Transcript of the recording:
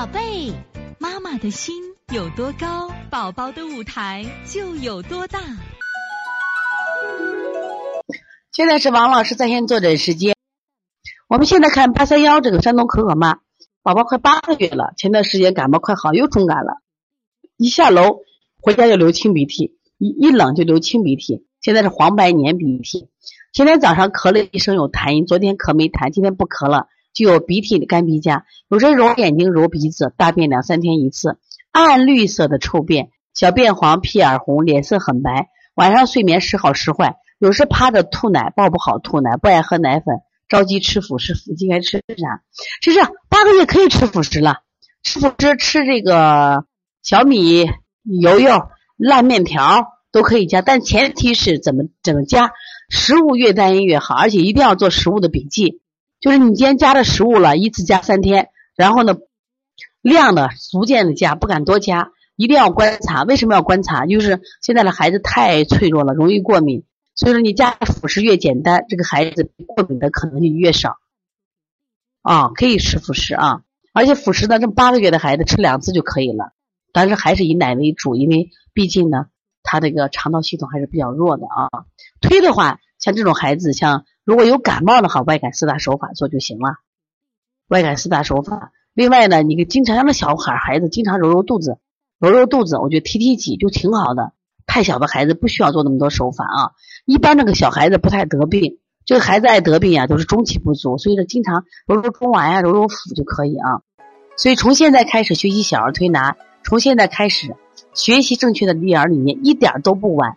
宝贝，妈妈的心有多高，宝宝的舞台就有多大。现在是王老师在线坐诊时间。我们现在看八三幺这个山东可可妈，宝宝快八个月了，前段时间感冒快好，又重感了，一下楼回家就流清鼻涕，一一冷就流清鼻涕，现在是黄白黏鼻涕。今天早上咳了一声有痰音，昨天咳没痰，今天不咳了。就有鼻涕的、干鼻痂，有时揉眼睛、揉鼻子，大便两三天一次，暗绿色的臭便，小便黄、屁眼红，脸色很白，晚上睡眠时好时坏，有时趴着吐奶，抱不好吐奶，不爱喝奶粉，着急吃辅食，附近该吃啥？是这样，八个月可以吃辅食了，吃辅食吃这个小米、油油、烂面条都可以加，但前提是怎么怎么加，食物越单一越好，而且一定要做食物的笔记。就是你今天加的食物了，一次加三天，然后呢，量呢逐渐的加，不敢多加，一定要观察。为什么要观察？就是现在的孩子太脆弱了，容易过敏，所以说你加的辅食越简单，这个孩子过敏的可能性越少。啊，可以吃辅食啊，而且辅食呢，这八个月的孩子吃两次就可以了，但是还是以奶为主，因为毕竟呢，他这个肠道系统还是比较弱的啊。推的话，像这种孩子，像。如果有感冒的话，外感四大手法做就行了。外感四大手法，另外呢，你个经常让小孩孩子经常揉揉肚子，揉揉肚子，我觉得提提脊就挺好的。太小的孩子不需要做那么多手法啊。一般那个小孩子不太得病，这个孩子爱得病呀，都是中气不足，所以说经常揉揉中脘呀，揉揉腹就可以啊。所以从现在开始学习小儿推拿，从现在开始学习正确的育儿理念，一点都不晚。